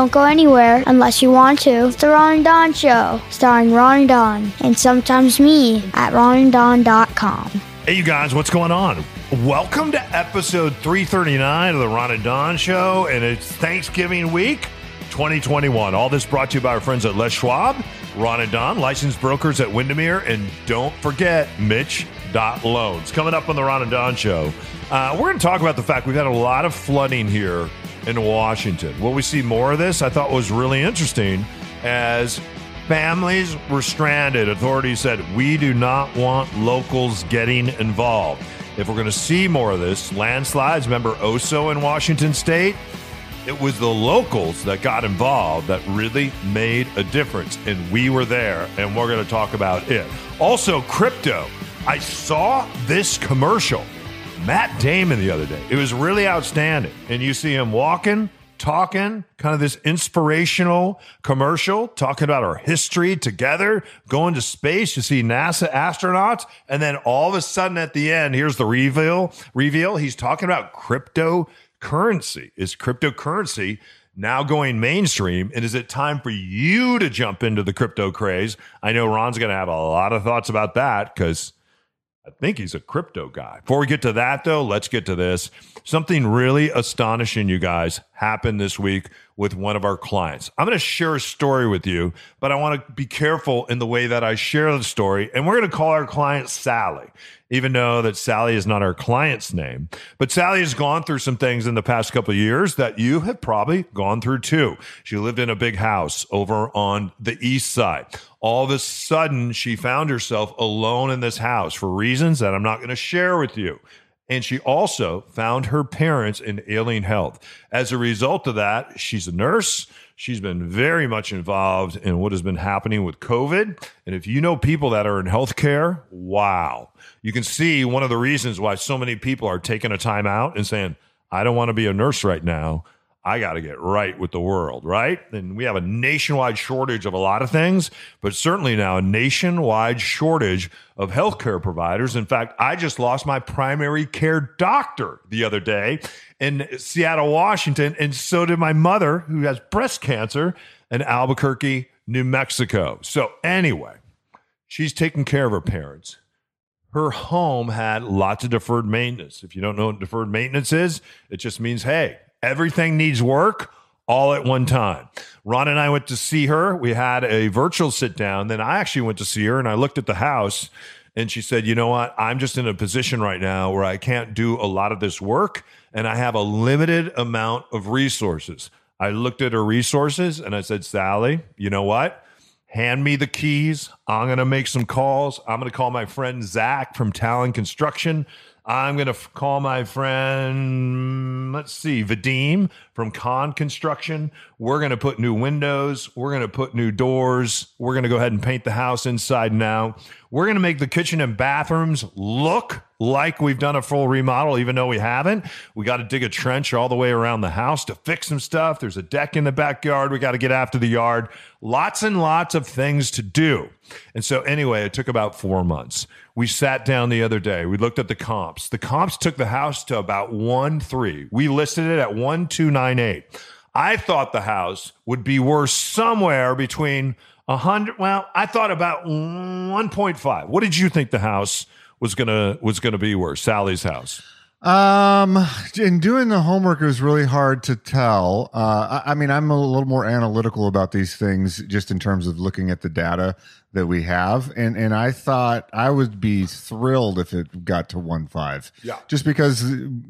Don't go anywhere unless you want to. It's the Ron and Don Show, starring Ron and Don, and sometimes me at ronanddon.com. Hey, you guys, what's going on? Welcome to episode 339 of the Ron and Don Show, and it's Thanksgiving week 2021. All this brought to you by our friends at Les Schwab, Ron and Don, licensed brokers at Windermere, and don't forget Mitch.loans. Coming up on the Ron and Don Show, uh, we're going to talk about the fact we've had a lot of flooding here in Washington. Will we see more of this? I thought was really interesting as families were stranded. Authorities said, we do not want locals getting involved. If we're going to see more of this, landslides, remember Oso in Washington state? It was the locals that got involved that really made a difference. And we were there, and we're going to talk about it. Also, crypto. I saw this commercial, Matt Damon, the other day. It was really outstanding. And you see him walking, talking, kind of this inspirational commercial, talking about our history together, going to space. You see NASA astronauts, and then all of a sudden at the end, here's the reveal. Reveal. He's talking about cryptocurrency. Is cryptocurrency now going mainstream? And is it time for you to jump into the crypto craze? I know Ron's going to have a lot of thoughts about that because. I think he's a crypto guy. Before we get to that, though, let's get to this. Something really astonishing, you guys, happened this week with one of our clients. I'm going to share a story with you, but I want to be careful in the way that I share the story. And we're going to call our client Sally, even though that Sally is not our client's name. But Sally has gone through some things in the past couple of years that you have probably gone through too. She lived in a big house over on the east side all of a sudden she found herself alone in this house for reasons that I'm not going to share with you. And she also found her parents in ailing health. As a result of that, she's a nurse. She's been very much involved in what has been happening with COVID. And if you know people that are in healthcare, wow. You can see one of the reasons why so many people are taking a time out and saying, I don't want to be a nurse right now. I got to get right with the world, right? And we have a nationwide shortage of a lot of things, but certainly now a nationwide shortage of healthcare providers. In fact, I just lost my primary care doctor the other day in Seattle, Washington, and so did my mother, who has breast cancer in Albuquerque, New Mexico. So, anyway, she's taking care of her parents her home had lots of deferred maintenance. If you don't know what deferred maintenance is, it just means, hey, everything needs work all at one time. Ron and I went to see her. We had a virtual sit down. Then I actually went to see her and I looked at the house and she said, You know what? I'm just in a position right now where I can't do a lot of this work and I have a limited amount of resources. I looked at her resources and I said, Sally, you know what? hand me the keys. I'm going to make some calls. I'm going to call my friend Zach from Talon Construction. I'm going to f- call my friend, let's see, Vadim from Con Construction. We're going to put new windows. We're going to put new doors. We're going to go ahead and paint the house inside now. We're going to make the kitchen and bathrooms look like we've done a full remodel, even though we haven't. We got to dig a trench all the way around the house to fix some stuff. There's a deck in the backyard. We got to get after the yard. Lots and lots of things to do. And so, anyway, it took about four months. We sat down the other day. We looked at the comps. The comps took the house to about one three. We listed it at one two nine eight. I thought the house would be worth somewhere between a hundred. Well, I thought about one point five. What did you think the house was gonna was gonna be worth? Sally's house. Um, in doing the homework, it was really hard to tell. Uh, I, I mean, I'm a little more analytical about these things, just in terms of looking at the data that we have, and and I thought I would be thrilled if it got to one five. Yeah. just because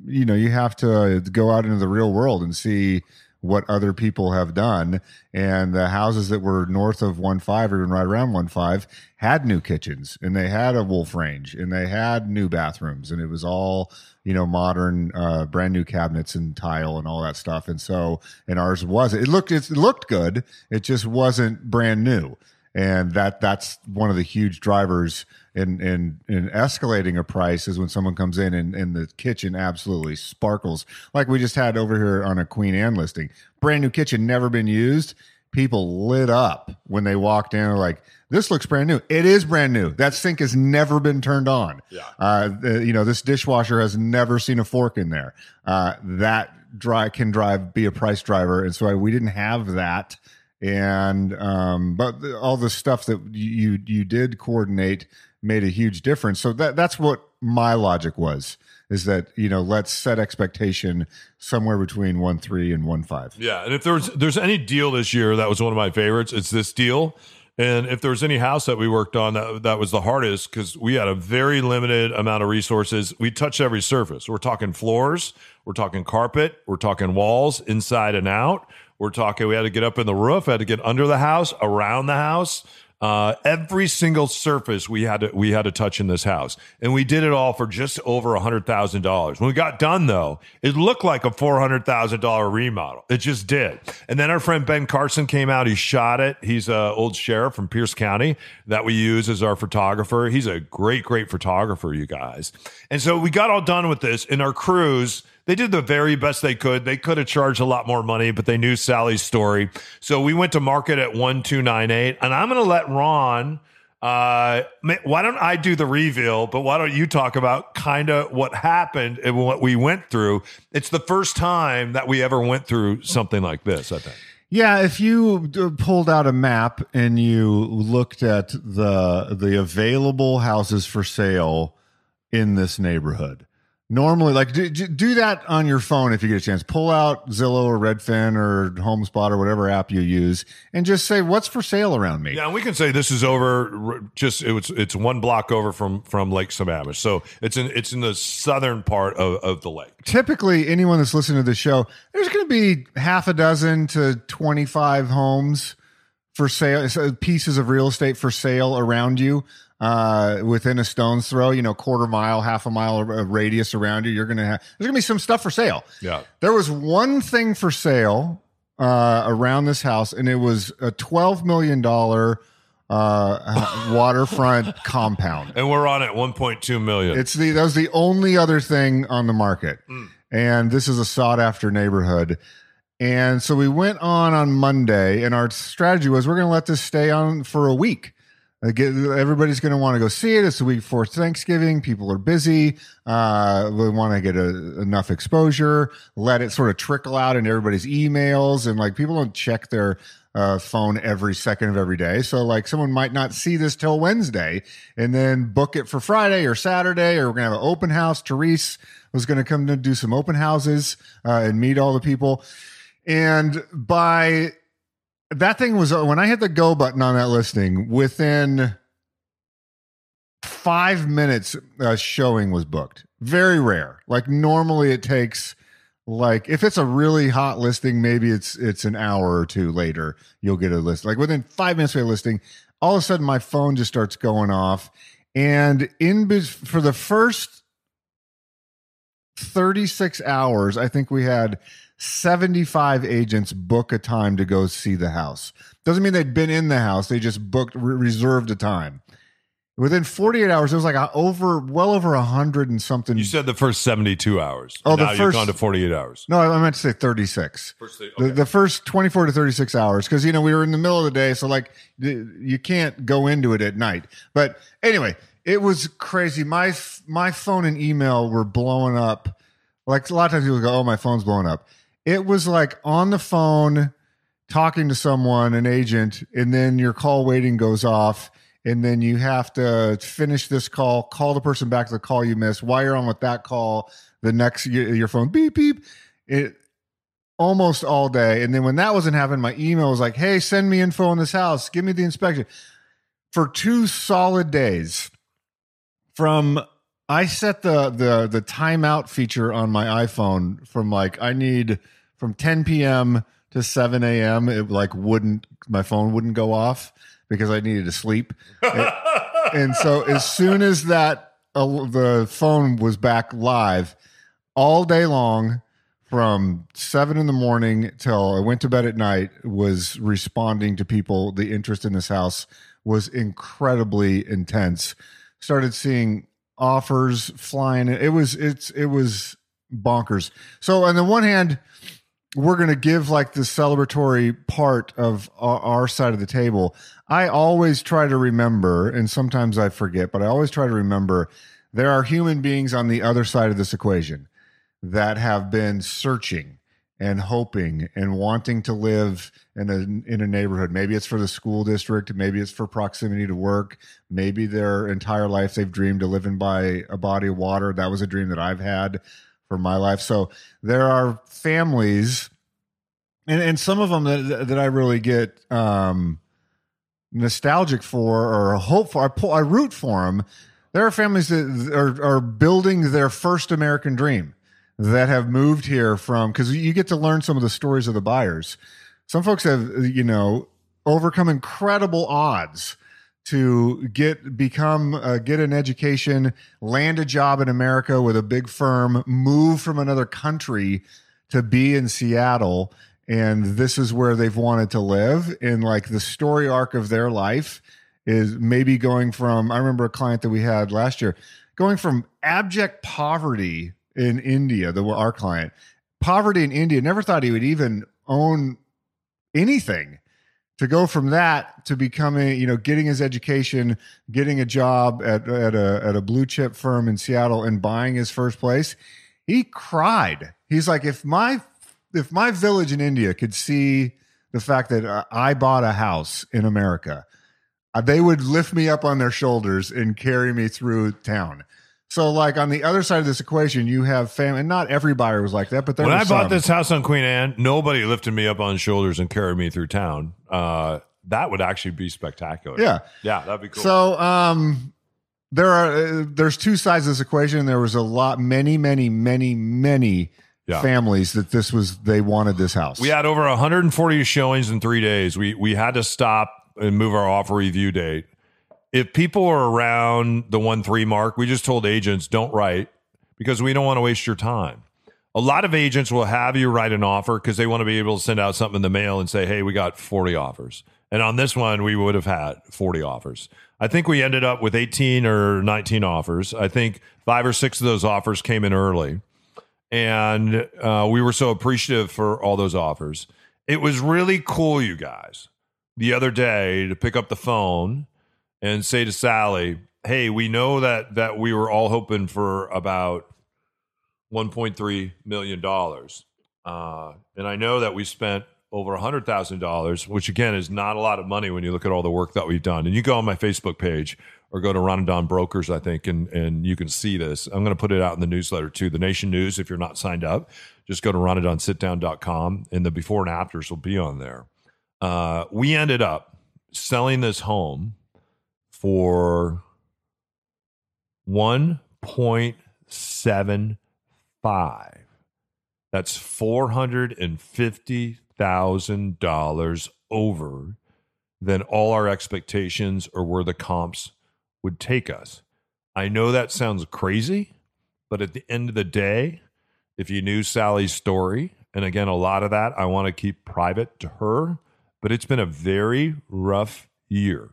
you know you have to go out into the real world and see what other people have done. And the houses that were north of one five or even right around one five had new kitchens and they had a wolf range and they had new bathrooms and it was all you know modern uh, brand new cabinets and tile and all that stuff and so and ours was it looked it looked good it just wasn't brand new and that that's one of the huge drivers in in in escalating a price is when someone comes in and, and the kitchen absolutely sparkles. Like we just had over here on a queen anne listing. Brand new kitchen never been used. People lit up when they walked in. Like this looks brand new. It is brand new. That sink has never been turned on. Yeah. uh, the- you know this dishwasher has never seen a fork in there. Uh, that dry can drive be a price driver. And so we didn't have that and um but all the stuff that you you did coordinate made a huge difference so that that's what my logic was is that you know let's set expectation somewhere between one three and one five Yeah, and if there's there's any deal this year that was one of my favorites, it's this deal. And if there was any house that we worked on that that was the hardest because we had a very limited amount of resources. We touched every surface. We're talking floors, we're talking carpet, we're talking walls inside and out. We're talking we had to get up in the roof, had to get under the house, around the house. Uh, every single surface we had to we had to touch in this house, and we did it all for just over a hundred thousand dollars. When we got done, though, it looked like a four hundred thousand dollar remodel. It just did. And then our friend Ben Carson came out. He shot it. He's a old sheriff from Pierce County that we use as our photographer. He's a great, great photographer, you guys. And so we got all done with this, and our crews they did the very best they could. They could have charged a lot more money, but they knew Sally's story. So we went to market at 1298. And I'm going to let Ron, uh, why don't I do the reveal, but why don't you talk about kind of what happened and what we went through? It's the first time that we ever went through something like this, I think. Yeah, if you pulled out a map and you looked at the the available houses for sale in this neighborhood, normally, like do, do that on your phone if you get a chance. Pull out Zillow or Redfin or HomeSpot or whatever app you use, and just say what's for sale around me. Yeah, and we can say this is over. Just it was it's one block over from from Lake Sammamish, so it's in it's in the southern part of, of the lake. typically anyone that's listening to the show, there's going to be half a dozen to 25 homes for sale, uh, pieces of real estate for sale around you uh, within a stone's throw, you know, quarter mile, half a mile radius around you. You're going to have, there's going to be some stuff for sale. Yeah. There was one thing for sale uh, around this house, and it was a $12 million uh, waterfront compound. And we're on at 1.2 million. It's the that was the only other thing on the market, and this is a sought after neighborhood. And so we went on on Monday, and our strategy was we're going to let this stay on for a week. Everybody's going to want to go see it. It's the week before Thanksgiving. People are busy. Uh, we want to get a, enough exposure. Let it sort of trickle out in everybody's emails, and like people don't check their uh, phone every second of every day. So like someone might not see this till Wednesday, and then book it for Friday or Saturday, or we're gonna have an open house. Therese was going to come to do some open houses uh, and meet all the people. And by that thing was uh, when I hit the go button on that listing, within five minutes, a showing was booked. Very rare. Like normally it takes like if it's a really hot listing, maybe it's it's an hour or two later you'll get a list. Like within five minutes of a listing, all of a sudden my phone just starts going off, and in for the first 36 hours, I think we had 75 agents book a time to go see the house. Doesn't mean they'd been in the house, they just booked, re- reserved a time. Within 48 hours, it was like a, over, well over a hundred and something. you said the first 72 hours. Oh, the now you've first- gone to 48 hours. no, I meant to say 36. First, The, the first 24 to 36 hours because you know we were in the middle of the day so like you can't go into it at night but anyway it was crazy my my phone and email were blowing up like a lot of times people go oh my phone's blowing up it was like on the phone talking to someone an agent and then your call waiting goes off and then you have to finish this call call the person back to the call you missed while you're on with that call the next your phone beep beep it almost all day. And then when that wasn't happening, my email was like, hey, send me info on this house. Give me the inspection. For two solid days from I set the the the timeout feature on my iPhone from like I need from 10 p.m. to 7 a.m. It like wouldn't my phone wouldn't go off because I needed to sleep. and, and so as soon as that uh, the phone was back live all day long from seven in the morning till I went to bed at night was responding to people. The interest in this house was incredibly intense. Started seeing offers flying. It was it's it was bonkers. So on the one hand, we're going to give like the celebratory part of our, our, side of the table. I always try to remember, and sometimes I forget, but I always try to remember there are human beings on the other side of this equation that have been searching and hoping and wanting to live in a in a neighborhood. Maybe it's for the school district, maybe it's for proximity to work, maybe their entire life they've dreamed of living by a body of water. That was a dream that I've had for my life. So there are families, and and some of them that that I really get um, nostalgic for or hope for. I pull, I root for them. There are families that are are building their first American dream that have moved here from because you get to learn some of the stories of the buyers. Some folks have you know overcome incredible odds to get become uh, get an education, land a job in America with a big firm, move from another country to be in Seattle and this is where they've wanted to live and like the story arc of their life is maybe going from I remember a client that we had last year going from abject poverty in India, the our client, poverty in India, never thought he would even own anything to go from that to becoming, you know, getting his education, getting a job at, at a at a blue chip firm in Seattle and buying his first place, he cried. He's like, if my if my village in India could see the fact that I bought a house in America, uh, they would lift me up on their shoulders and carry me through town. So, like on the other side of this equation, you have family. And not every buyer was like that, but there when I some. bought this house on Queen Anne, nobody lifted me up on shoulders and carried me through town. Uh, that would actually be spectacular. Yeah, yeah, that'd be cool. So, um, there are uh, there's two sides of this equation. There was a lot, many, many, many, many yeah. families that this was they wanted this house. We had over 140 showings in three days. We we had to stop and move our offer review date if people are around the one three mark, we just told agents don't write because we don't want to waste your time. A lot of agents will have you write an offer because they want to be able to send out something in the mail and say, "Hey, we got 40 offers." And on this one, we would have had 40 offers. I think we ended up with 18 or 19 offers. I think five or six of those offers came in early. And uh, we were so appreciative for all those offers. It was really cool, you guys, the other day to pick up the phone and say to Sally, "Hey, we know that that we were all hoping for about 1.3 million dollars, uh, and I know that we spent over hundred thousand dollars, which again is not a lot of money when you look at all the work that we've done. And you go on my Facebook page or go to Ron and Don Brokers, I think, and and you can see this. I'm going to put it out in the newsletter too, the Nation News. If you're not signed up, just go to ronanddonsitdown.com, and the before and afters will be on there. Uh, we ended up selling this home for 1.75. That's $450,000 over than all our expectations or where the comps would take us. I know that sounds crazy, but at the end of the day, if you knew Sally's story, and again, a lot of that I want to keep private to her, but it's been a very rough year.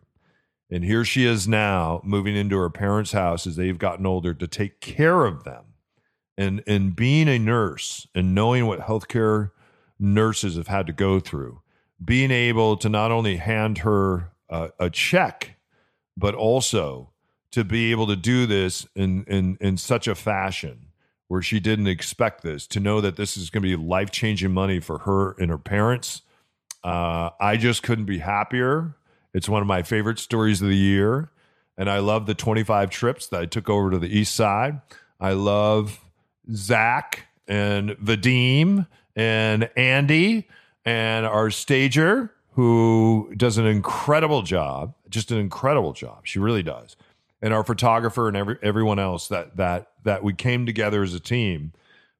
And here she is now moving into her parents' house as they've gotten older to take care of them. And, and being a nurse and knowing what healthcare nurses have had to go through, being able to not only hand her a, a check, but also to be able to do this in, in, in such a fashion where she didn't expect this, to know that this is going to be life changing money for her and her parents. Uh, I just couldn't be happier it's one of my favorite stories of the year. And I love the 25 trips that I took over to the east side. I love Zach and Vadim and Andy and our stager who does an incredible job, just an incredible job. She really does. And our photographer and every, everyone else that that that we came together as a team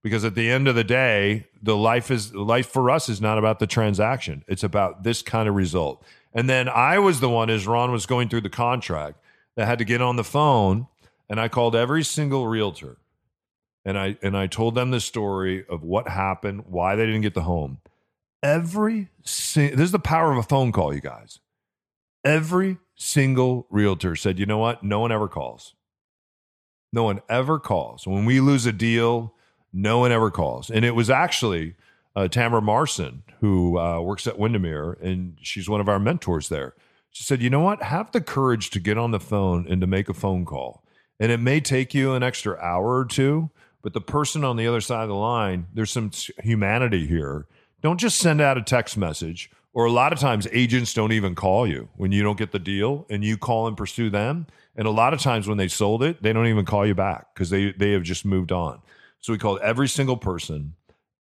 because at the end of the day, the life is life for us is not about the transaction. It's about this kind of result. And then I was the one as Ron was going through the contract that had to get on the phone and I called every single realtor and I and I told them the story of what happened, why they didn't get the home. Every si- this is the power of a phone call, you guys. Every single realtor said, "You know what? No one ever calls. No one ever calls. When we lose a deal, no one ever calls." And it was actually uh, Tamara Marson who uh, works at Windermere, and she's one of our mentors there. She said, "You know what? Have the courage to get on the phone and to make a phone call." And it may take you an extra hour or two, but the person on the other side of the line, there's some humanity here. Don't just send out a text message, or a lot of times agents don't even call you when you don't get the deal and you call and pursue them. And a lot of times when they sold it, they don't even call you back because they, they have just moved on. So we called every single person.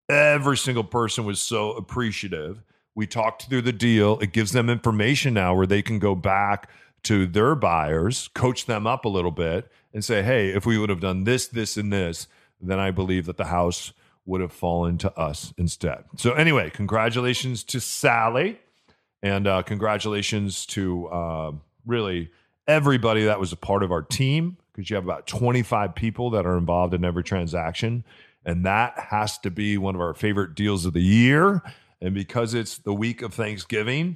Every single person was so appreciative. We talked through the deal. It gives them information now where they can go back to their buyers, coach them up a little bit, and say, hey, if we would have done this, this, and this, then I believe that the house would have fallen to us instead. So, anyway, congratulations to Sally, and uh, congratulations to uh, really everybody that was a part of our team because you have about 25 people that are involved in every transaction. And that has to be one of our favorite deals of the year. And because it's the week of Thanksgiving,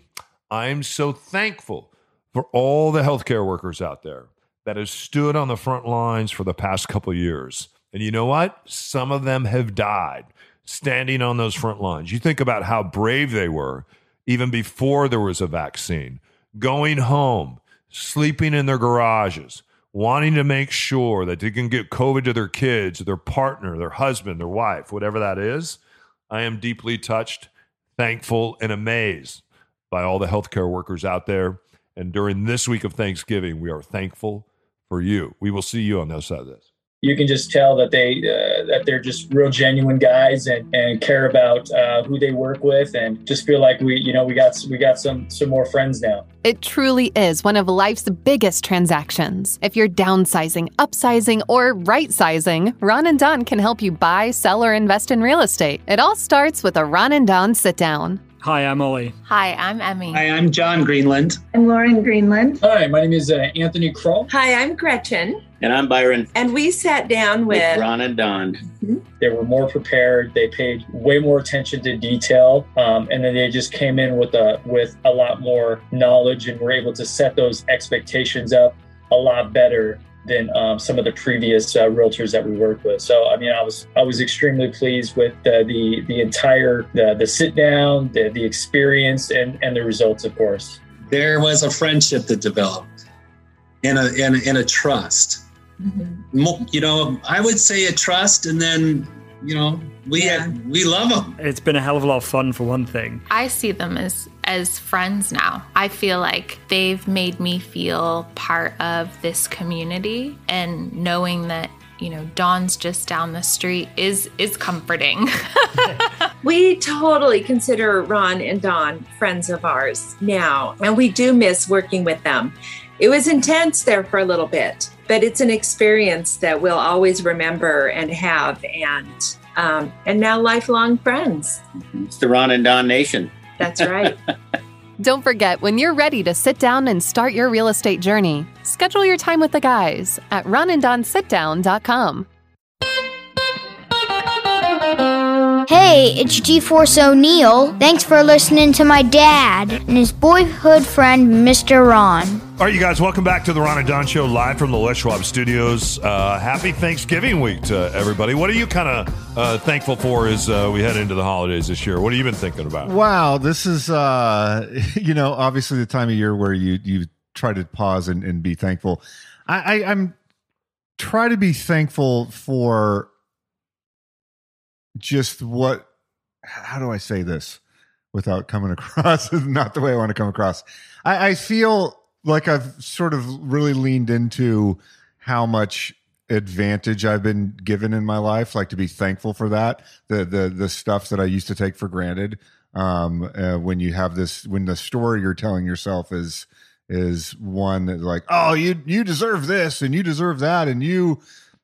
I'm so thankful for all the healthcare workers out there that have stood on the front lines for the past couple years. And you know what? Some of them have died standing on those front lines. You think about how brave they were even before there was a vaccine, going home, sleeping in their garages, wanting to make sure that they can get COVID to their kids, their partner, their husband, their wife, whatever that is. I am deeply touched, thankful, and amazed by all the healthcare workers out there. And during this week of Thanksgiving, we are thankful for you. We will see you on the other side of this you can just tell that they uh, that they're just real genuine guys and, and care about uh, who they work with and just feel like we you know we got we got some some more friends now. It truly is one of life's biggest transactions. If you're downsizing upsizing or right sizing ron and don can help you buy sell or invest in real estate. It all starts with a ron and don sit down Hi, I'm Ollie. Hi, I'm Emmy. Hi, I'm John Greenland. I'm Lauren Greenland. Hi, my name is uh, Anthony Kroll. Hi, I'm Gretchen. And I'm Byron. And we sat down with, with Ron and Don. Mm-hmm. They were more prepared. They paid way more attention to detail, um, and then they just came in with a with a lot more knowledge, and were able to set those expectations up a lot better than um, some of the previous uh, realtors that we worked with. So I mean, I was I was extremely pleased with uh, the the entire the, the sit down, the the experience, and and the results, of course. There was a friendship that developed, and a and a, and a trust. Mm-hmm. You know, I would say a trust, and then you know we yeah. had, we love them. It's been a hell of a lot of fun for one thing. I see them as as friends now. I feel like they've made me feel part of this community and knowing that you know Don's just down the street is is comforting. we totally consider Ron and Don friends of ours now, and we do miss working with them. It was intense there for a little bit, but it's an experience that we'll always remember and have, and um, and now lifelong friends. It's the Ron and Don Nation. That's right. Don't forget, when you're ready to sit down and start your real estate journey, schedule your time with the guys at ronanddonsitdown.com. Hey, it's G-Force O'Neill. Thanks for listening to my dad and his boyhood friend, Mr. Ron. All right, you guys, welcome back to the Ron and Don Show, live from the Les Schwab Studios. Uh, happy Thanksgiving week to everybody. What are you kind of uh, thankful for as uh, we head into the holidays this year? What have you been thinking about? Wow, this is, uh, you know, obviously the time of year where you you try to pause and, and be thankful. I, I, I'm try to be thankful for just what how do I say this without coming across not the way I want to come across. I, I feel like I've sort of really leaned into how much advantage I've been given in my life, like to be thankful for that. The the the stuff that I used to take for granted. Um, uh, when you have this, when the story you're telling yourself is is one that like, oh, you you deserve this and you deserve that and you,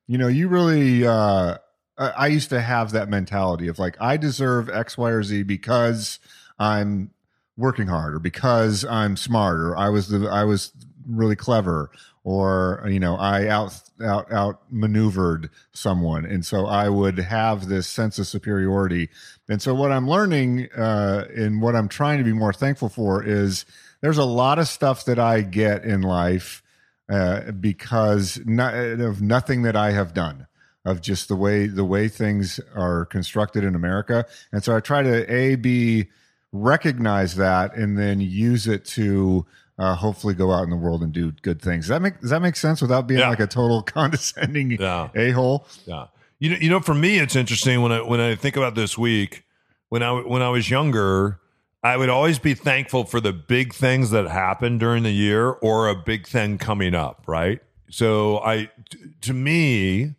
you know, you really uh I used to have that mentality of like I deserve X, Y, or Z because I'm working hard or because I'm smart or I was the I was really clever or you know I out out out maneuvered someone. And so I would have this sense of superiority. And so what I'm learning uh, and what I'm trying to be more thankful for is there's a lot of stuff that I get in life uh, because not, of nothing that I have done of just the way the way things are constructed in America and so I try to a b recognize that and then use it to uh, hopefully go out in the world and do good things. Does that make does that make sense without being Yeah. like a total condescending Yeah. a hole? Yeah. You know, you know, for me, it's interesting when I when I think about this week. When I when I was younger, I would always be thankful for the big things that happened during the year or a big thing coming up. Right. So I, t- to me,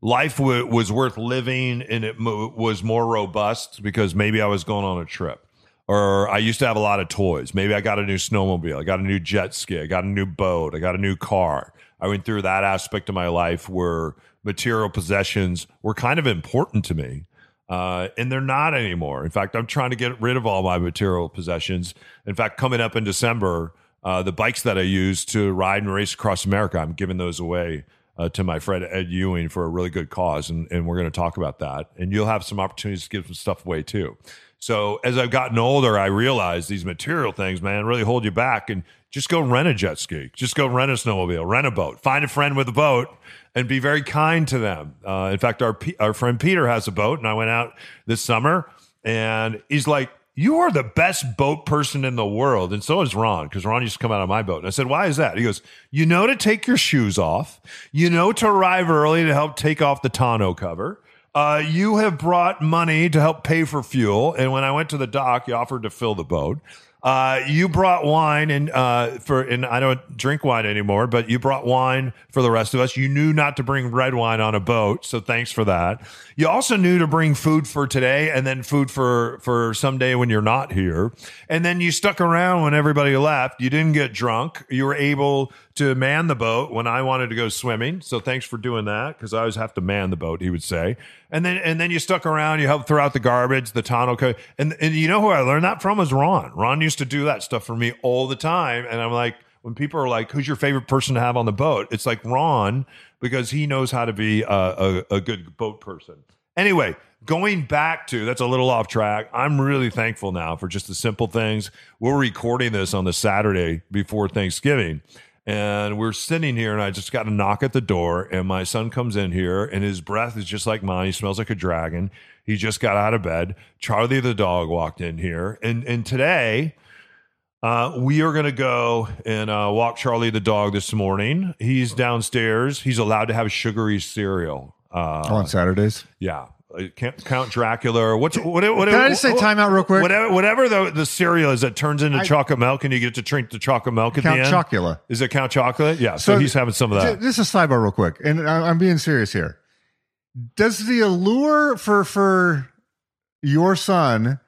life w- was worth living and it mo- was more robust because maybe I was going on a trip. Or I used to have a lot of toys. Maybe I got a new snowmobile. I got a new jet ski. I got a new boat. I got a new car. I went through that aspect of my life where material possessions were kind of important to me. Uh, and they're not anymore. In fact, I'm trying to get rid of all my material possessions. In fact, coming up in December, uh, the bikes that I use to ride and race across America, I'm giving those away uh, to my friend Ed Ewing for a really good cause. And, and we're going to talk about that. And you'll have some opportunities to give some stuff away too. So as I've gotten older, I realize these material things, man, really hold you back. And just go rent a jet ski, just go rent a snowmobile, rent a boat, find a friend with a boat, and be very kind to them. Uh, in fact, our our friend Peter has a boat, and I went out this summer, and he's like, "You are the best boat person in the world," and so is Ron, because Ron used to come out on my boat. And I said, "Why is that?" He goes, "You know to take your shoes off, you know to arrive early to help take off the tonneau cover." Uh, you have brought money to help pay for fuel, and when I went to the dock, you offered to fill the boat. Uh, you brought wine and uh, for and I don't drink wine anymore, but you brought wine for the rest of us. You knew not to bring red wine on a boat, so thanks for that. You also knew to bring food for today and then food for for someday when you're not here. And then you stuck around when everybody left. You didn't get drunk. You were able to man the boat when I wanted to go swimming. So thanks for doing that because I always have to man the boat. He would say, and then and then you stuck around. You helped throw out the garbage, the tonneau, co- and and you know who I learned that from was Ron. Ron used to do that stuff for me all the time, and I'm like, when people are like, "Who's your favorite person to have on the boat?" It's like Ron because he knows how to be a, a, a good boat person. Anyway, going back to that's a little off track. I'm really thankful now for just the simple things. We're recording this on the Saturday before Thanksgiving. And we're sitting here, and I just got a knock at the door, and my son comes in here, and his breath is just like mine. He smells like a dragon. He just got out of bed. Charlie the dog walked in here, and and today, uh, we are going to go and uh, walk Charlie the dog this morning. He's downstairs. He's allowed to have sugary cereal. Uh, on Saturdays. yeah. Uh, Count Count Dracula. Or what's what? what Can I just say timeout real quick? Whatever, whatever the, the cereal is that turns into I- chocolate milk, and you get to drink the chocolate milk at Count the end. Chocula. Is it Count Chocolate? Yeah. So, he's having some of that. Just a sidebar, real quick, and I- I'm being serious here. Does the allure for for your son?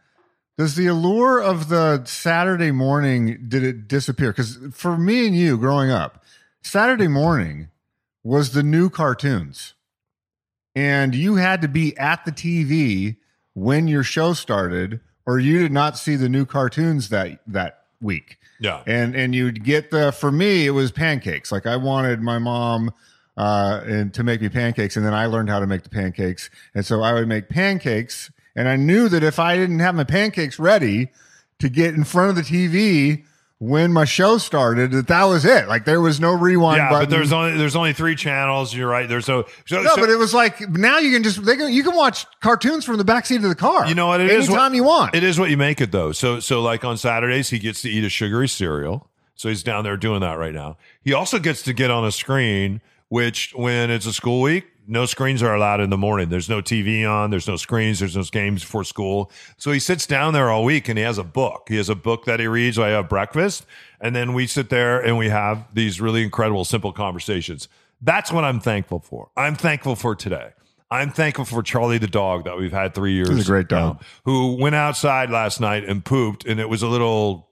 Does the allure of the Saturday morning did it disappear? Because for me and you, growing up, Saturday morning was the new cartoons, and you had to be at the TV when your show started, or you did not see the new cartoons that that week. Yeah. and and you'd get the for me it was pancakes. Like i wanted my mom uh and to make me pancakes and then i learned how to make the pancakes. And so i would make pancakes and i knew that if i didn't have my pancakes ready to get in front of the tv when my show started that that was it like there was no rewind Yeah, button but there's only there's only three channels. You're right. There's no. So, no, so- but it was like now you can just they can, you can watch cartoons from the backseat of the car. You know what? It is anytime what, you want. It is what you make it though. So so like on Saturdays he gets to eat a sugary cereal. So he's down there doing that right now. He also gets to get on a screen, which when it's a school week, no screens are allowed in the morning. There's no TV on. There's no screens. There's no games for school. So he sits down there all week and he has a book. He has a book that he reads while I have breakfast. And then we sit there and we have these really incredible, simple conversations. That's what I'm thankful for. I'm thankful for today. I'm thankful for Charlie the dog that we've had three years. He's a great dog. now, who went outside last night and pooped, and it was a little.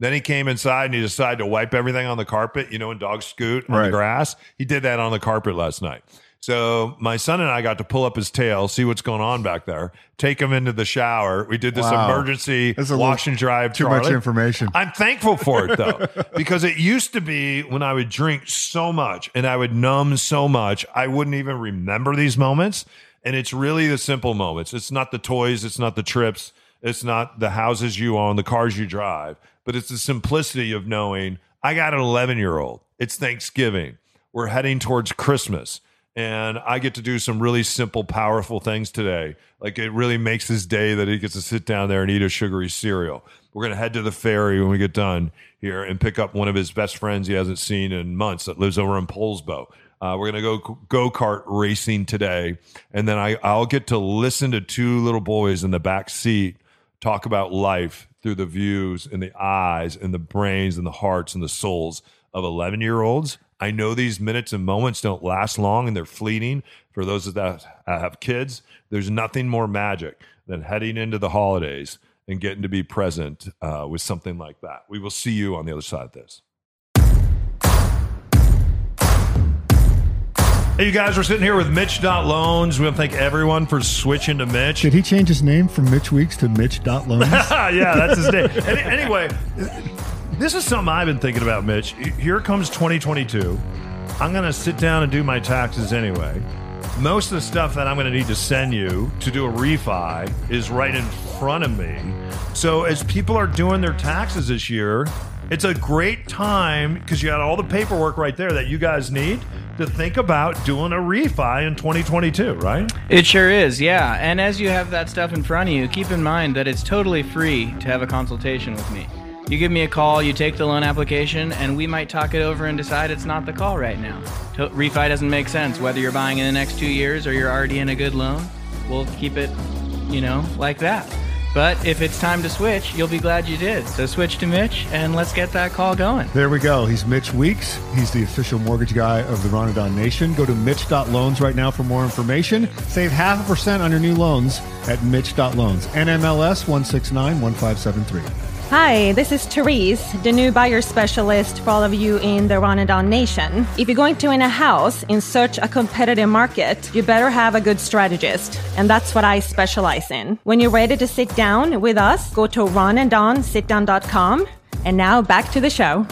Then he came inside and he decided to wipe everything on the carpet. You know, when dogs scoot on the grass, he did that on the carpet last night. So my son and I got to pull up his tail, see what's going on back there, take him into the shower. We did this Wow. emergency wash and drive. too much information. I'm thankful for it though, because it used to be when I would drink so much and I would numb so much, I wouldn't even remember these moments. And it's really the simple moments. It's not the toys, it's not the trips, it's not the houses you own, the cars you drive, but it's the simplicity of knowing I got an 11 year old. It's Thanksgiving. We're heading towards Christmas. And I get to do some really simple, powerful things today. Like it really makes his day that he gets to sit down there and eat a sugary cereal. We're going to head to the ferry when we get done here and pick up one of his best friends he hasn't seen in months that lives over in Poulsbo. Uh, we're going to go go kart racing today. And then I, I'll get to listen to two little boys in the back seat talk about life through the views and the eyes and the brains and the hearts and the souls of 11 year olds. I know these minutes and moments don't last long and they're fleeting. For those that have kids, there's nothing more magic than heading into the holidays and getting to be present uh, with something like that. We will see you on the other side of this. Hey, you guys, we're sitting here with Mitch Loans. We want to thank everyone for switching to Mitch. Did he change his name from Mitch Weeks to Mitch Loans? yeah, that's his name. Any, anyway, this is something I've been thinking about, Mitch. Here comes 2022. I'm going to sit down and do my taxes anyway. Most of the stuff that I'm going to need to send you to do a refi is right in front of me. So, as people are doing their taxes this year, it's a great time because you got all the paperwork right there that you guys need to think about doing a refi in 2022, right? It sure is, yeah. And as you have that stuff in front of you, keep in mind that it's totally free to have a consultation with me. You give me a call, you take the loan application, and we might talk it over and decide it's not the call right now. To- refi doesn't make sense whether you're buying in the next two years or you're already in a good loan. We'll keep it, you know, like that. But if it's time to switch, you'll be glad you did. So switch to Mitch and let's get that call going. There we go. He's Mitch Weeks. He's the official mortgage guy of the Ronadon Nation. Go to Mitch.loans right now for more information. Save half a percent on your new loans at Mitch.loans. NMLS 1691573. Hi, this is Therese, the new buyer specialist for all of you in the Ronadon Nation. If you're going to own a house in such a competitive market, you better have a good strategist. And that's what I specialize in. When you're ready to sit down with us, go to ronanddonsitdown.com. And now back to the show.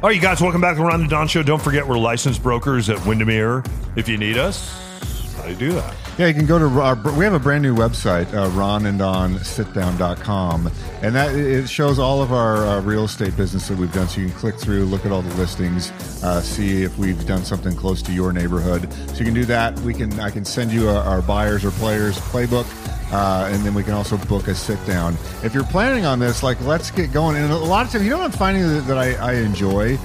All right, you guys, welcome back to the Ron and Don Show. Don't forget, we're licensed brokers at Windermere. If you need us, how do that? Yeah, you can go to our, we have a brand new website, uh, ronanddonsitdown.com, and that it shows all of our uh, real estate business that we've done. So you can click through, look at all the listings, uh, see if we've done something close to your neighborhood. So you can do that. We can I can send you a, our buyers or players playbook. Uh, and then we can also book a sit down. If you're planning on this, like, let's get going. And a lot of times, you know what I'm finding that, that I, I enjoy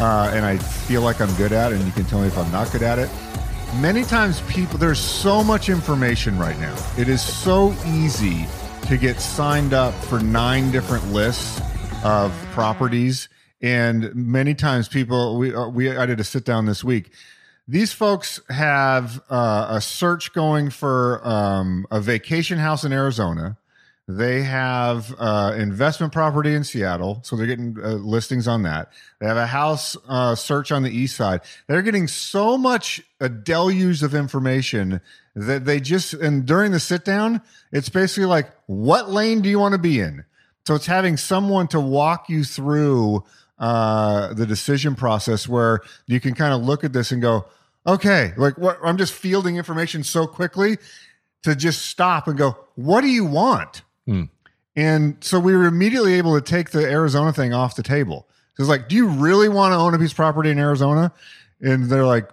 uh, and I feel like I'm good at, and you can tell me if I'm not good at it many times people there's so much information right now. It is so easy to get signed up for nine different lists of properties. And many times people we uh, we I did a sit down this week. These folks have uh, a search going for um, a vacation house in Arizona they have uh, investment property in Seattle, so they're getting uh, listings on that. They have a house uh, search on the east side. They're getting so much a deluge of information that they just and during the sit down, it's basically like, what lane do you want to be in? So it's having someone to walk you through uh, the decision process where you can kind of look at this and go, okay, like what? I'm just fielding information so quickly to just stop and go, what do you want? And so we were immediately able to take the Arizona thing off the table. It's like, do you really want to own a piece of property in Arizona? And they're like,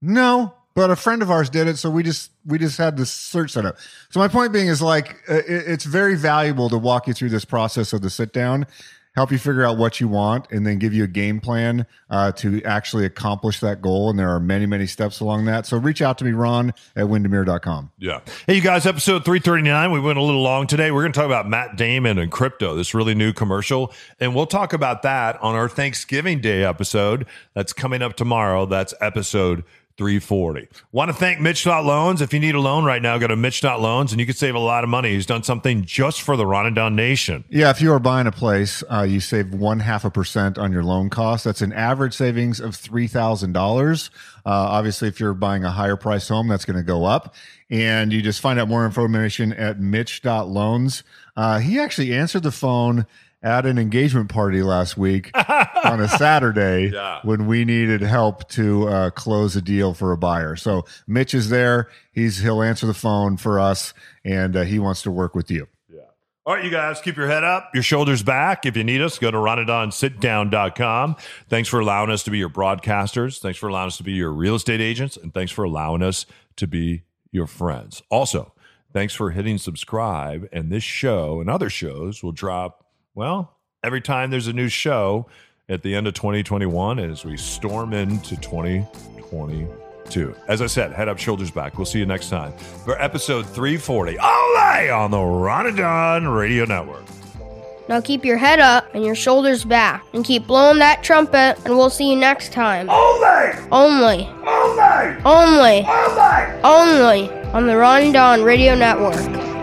no, but a friend of ours did it, so we just we just had this search set up. So my point being is like, uh, it, it's very valuable to walk you through this process of the sit down, help you figure out what you want, and then give you a game plan uh, to actually accomplish that goal. And there are many many steps along that. So reach out to me, Ron at Windermere.com. Yeah. Hey, you guys, episode 339. We went a little long today. We're going to talk about Matt Damon and crypto, this really new commercial. And we'll talk about that on our Thanksgiving Day episode that's coming up tomorrow. That's episode 340. Want to thank Mitch Loans. If you need a loan right now, go to Mitch Loans and you can save a lot of money. He's done something just for the Ron and Don Nation. Yeah, if you are buying a place, uh, you save one half a percent on your loan cost. That's an average savings of three thousand uh, dollars. Obviously, if you're buying a higher price home, that's going to go up. And you just find out more information at Mitch.loans. Uh, he actually answered the phone at an engagement party last week on a Saturday Yeah. when we needed help to uh, close a deal for a buyer. So Mitch is there. He's he'll answer the phone for us, and uh, he wants to work with you. All right, you guys, keep your head up, your shoulders back. If you need us, go to ronanddonsitdown.com. Thanks for allowing us to be your broadcasters. Thanks for allowing us to be your real estate agents. And thanks for allowing us to be your friends. Also, thanks for hitting subscribe. And this show and other shows will drop, well, every time there's a new show at the end of 2021 as we storm into 2022. As I said, head up, shoulders back. We'll see you next time for episode 340. Ole on the Ron and Don Radio Network. Now keep your head up and your shoulders back and keep blowing that trumpet and we'll see you next time. Only! Only. Only! Only. Only! Only on the Ron Don Radio Network.